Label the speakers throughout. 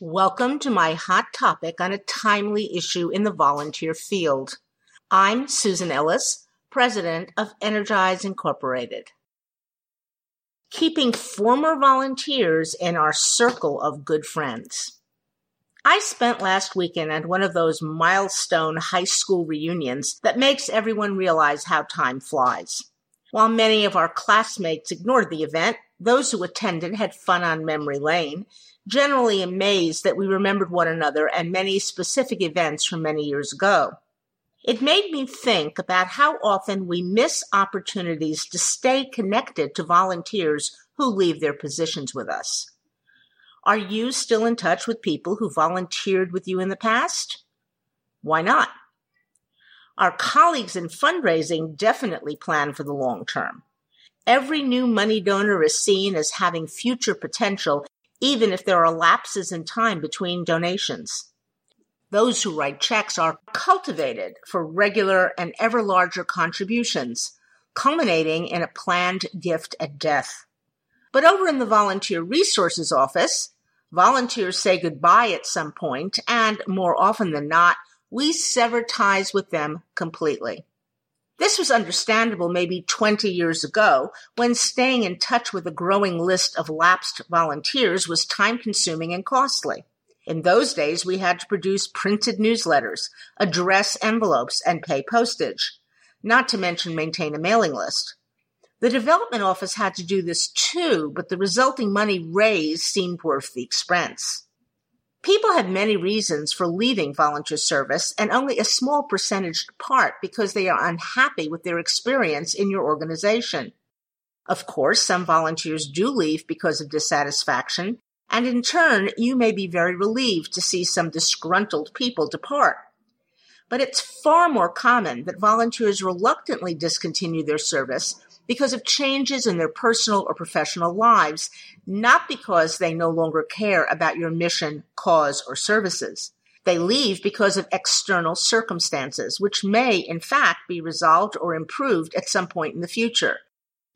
Speaker 1: Welcome to my hot topic on a timely issue in the volunteer field. I'm Susan Ellis, president of Energize Incorporated. Keeping former volunteers in our circle of good friends. I spent last weekend at one of those milestone high school reunions that makes everyone realize how time flies. While many of our classmates ignored the event, those who attended had fun on memory lane generally amazed that we remembered one another and many specific events from many years ago. It made me think about how often we miss opportunities to stay connected to volunteers who leave their positions with us. Are you still in touch with people who volunteered with you in the past? Why not? Our colleagues in fundraising definitely plan for the long term. Every new money donor is seen as having future potential even if there are lapses in time between donations. Those who write checks are cultivated for regular and ever larger contributions, culminating in a planned gift at death. But over in the Volunteer Resources Office, volunteers say goodbye at some point, and more often than not, we sever ties with them completely. This was understandable maybe 20 years ago when staying in touch with a growing list of lapsed volunteers was time consuming and costly. In those days, we had to produce printed newsletters, address envelopes, and pay postage, not to mention maintain a mailing list. The development office had to do this too, but the resulting money raised seemed worth the expense. People have many reasons for leaving volunteer service and only a small percentage depart because they are unhappy with their experience in your organization. Of course, some volunteers do leave because of dissatisfaction, and in turn, you may be very relieved to see some disgruntled people depart. But it's far more common that volunteers reluctantly discontinue their service because of changes in their personal or professional lives, not because they no longer care about your mission, cause, or services. They leave because of external circumstances, which may, in fact, be resolved or improved at some point in the future.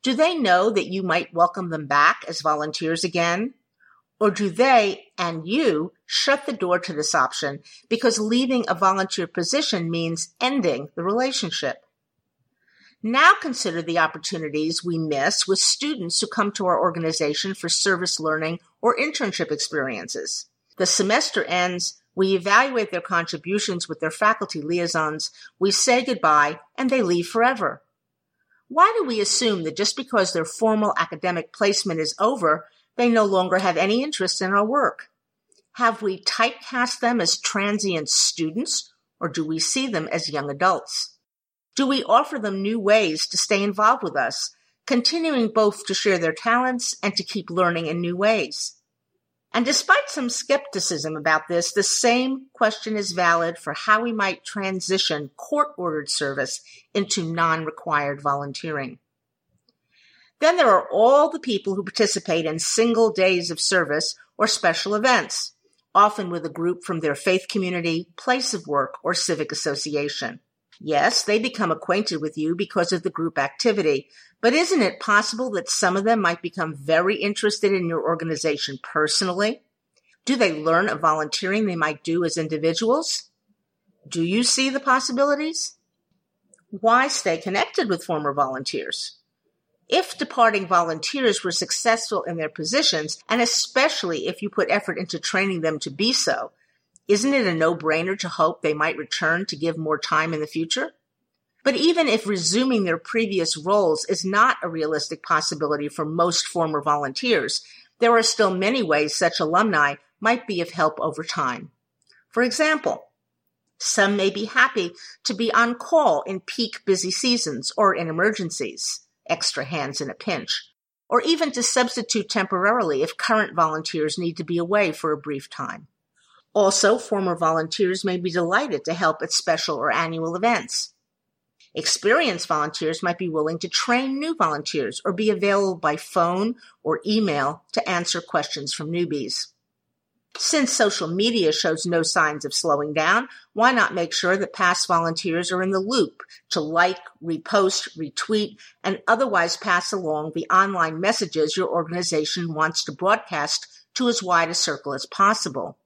Speaker 1: Do they know that you might welcome them back as volunteers again? Or do they and you shut the door to this option because leaving a volunteer position means ending the relationship? Now consider the opportunities we miss with students who come to our organization for service learning or internship experiences. The semester ends, we evaluate their contributions with their faculty liaisons, we say goodbye, and they leave forever. Why do we assume that just because their formal academic placement is over, they no longer have any interest in our work? Have we typecast them as transient students, or do we see them as young adults? Do we offer them new ways to stay involved with us, continuing both to share their talents and to keep learning in new ways? And despite some skepticism about this, the same question is valid for how we might transition court ordered service into non required volunteering. Then there are all the people who participate in single days of service or special events, often with a group from their faith community, place of work, or civic association. Yes, they become acquainted with you because of the group activity, but isn't it possible that some of them might become very interested in your organization personally? Do they learn of volunteering they might do as individuals? Do you see the possibilities? Why stay connected with former volunteers? If departing volunteers were successful in their positions, and especially if you put effort into training them to be so, isn't it a no-brainer to hope they might return to give more time in the future? But even if resuming their previous roles is not a realistic possibility for most former volunteers, there are still many ways such alumni might be of help over time. For example, some may be happy to be on call in peak busy seasons or in emergencies, extra hands in a pinch, or even to substitute temporarily if current volunteers need to be away for a brief time. Also, former volunteers may be delighted to help at special or annual events. Experienced volunteers might be willing to train new volunteers or be available by phone or email to answer questions from newbies. Since social media shows no signs of slowing down, why not make sure that past volunteers are in the loop to like, repost, retweet, and otherwise pass along the online messages your organization wants to broadcast to as wide a circle as possible?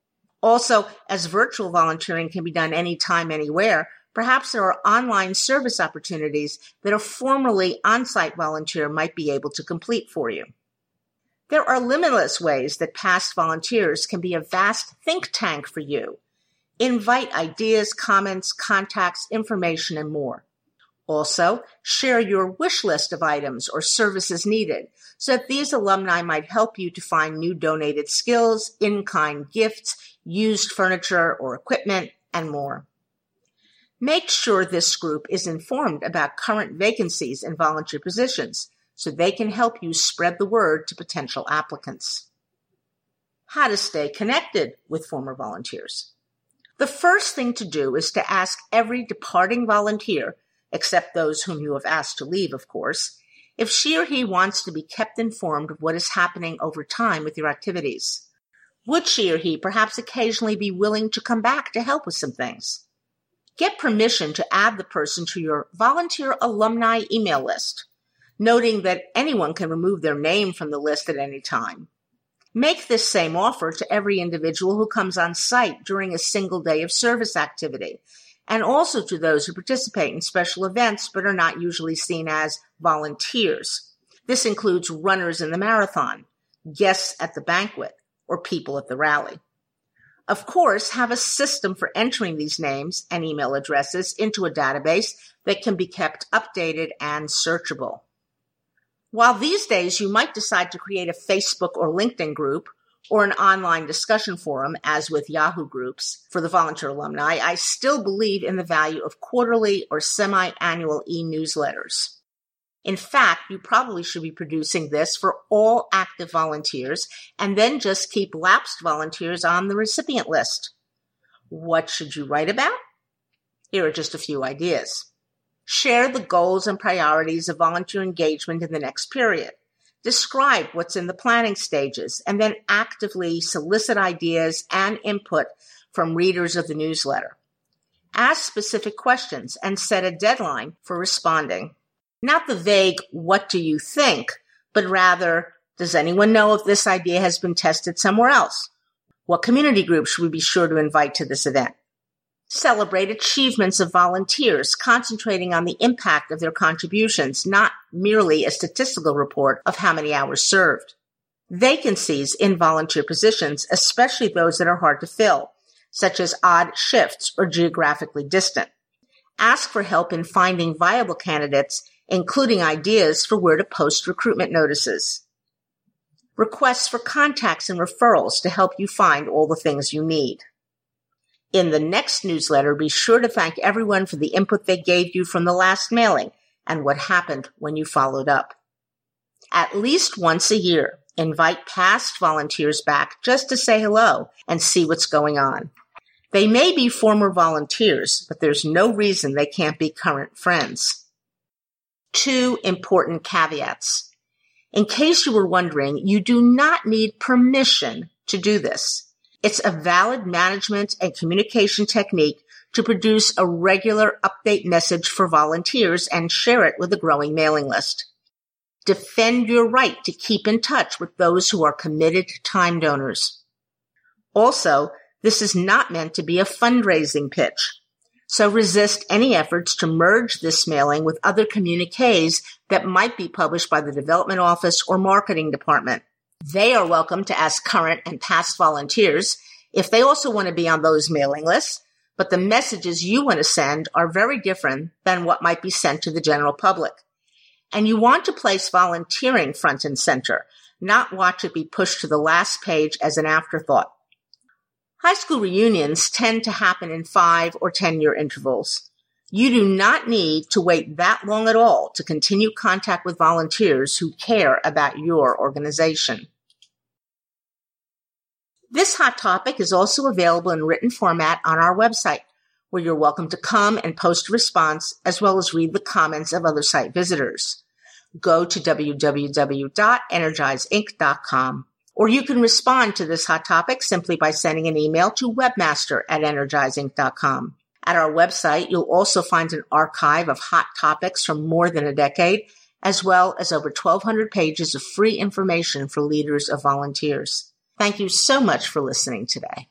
Speaker 1: Also, as virtual volunteering can be done anytime, anywhere, perhaps there are online service opportunities that a formerly on-site volunteer might be able to complete for you. There are limitless ways that past volunteers can be a vast think tank for you. Invite ideas, comments, contacts, information, and more. Also, share your wish list of items or services needed so that these alumni might help you to find new donated skills, in-kind gifts, used furniture or equipment, and more. Make sure this group is informed about current vacancies and volunteer positions so they can help you spread the word to potential applicants. How to stay connected with former volunteers. The first thing to do is to ask every departing volunteer except those whom you have asked to leave, of course, if she or he wants to be kept informed of what is happening over time with your activities. Would she or he perhaps occasionally be willing to come back to help with some things? Get permission to add the person to your volunteer alumni email list, noting that anyone can remove their name from the list at any time. Make this same offer to every individual who comes on site during a single day of service activity and also to those who participate in special events but are not usually seen as volunteers. This includes runners in the marathon, guests at the banquet, or people at the rally. Of course, have a system for entering these names and email addresses into a database that can be kept updated and searchable. While these days you might decide to create a Facebook or LinkedIn group or an online discussion forum, as with Yahoo groups for the volunteer alumni, I still believe in the value of quarterly or semi-annual e-newsletters. In fact, you probably should be producing this for all active volunteers and then just keep lapsed volunteers on the recipient list. What should you write about? Here are just a few ideas. Share the goals and priorities of volunteer engagement in the next period. Describe what's in the planning stages and then actively solicit ideas and input from readers of the newsletter. Ask specific questions and set a deadline for responding. Not the vague, what do you think, but rather, does anyone know if this idea has been tested somewhere else? What community groups should we be sure to invite to this event? Celebrate achievements of volunteers, concentrating on the impact of their contributions, not merely a statistical report of how many hours served. Vacancies in volunteer positions, especially those that are hard to fill, such as odd shifts or geographically distant. Ask for help in finding viable candidates, including ideas for where to post recruitment notices. Requests for contacts and referrals to help you find all the things you need. In the next newsletter, be sure to thank everyone for the input they gave you from the last mailing and what happened when you followed up. At least once a year, invite past volunteers back just to say hello and see what's going on. They may be former volunteers, but there's no reason they can't be current friends. Two important caveats. In case you were wondering, you do not need permission to do this. It's a valid management and communication technique to produce a regular update message for volunteers and share it with a growing mailing list. Defend your right to keep in touch with those who are committed time donors. Also, this is not meant to be a fundraising pitch. So resist any efforts to merge this mailing with other communiques that might be published by the development office or marketing department. They are welcome to ask current and past volunteers if they also want to be on those mailing lists, but the messages you want to send are very different than what might be sent to the general public. And you want to place volunteering front and center, not watch it be pushed to the last page as an afterthought. High school reunions tend to happen in five or 10 year intervals. You do not need to wait that long at all to continue contact with volunteers who care about your organization. This hot topic is also available in written format on our website, where you're welcome to come and post a response as well as read the comments of other site visitors. Go to www.energizeinc.com or you can respond to this hot topic simply by sending an email to webmaster at energizeinc.com. At our website, you'll also find an archive of hot topics from more than a decade, as well as over 1200 pages of free information for leaders of volunteers. Thank you so much for listening today.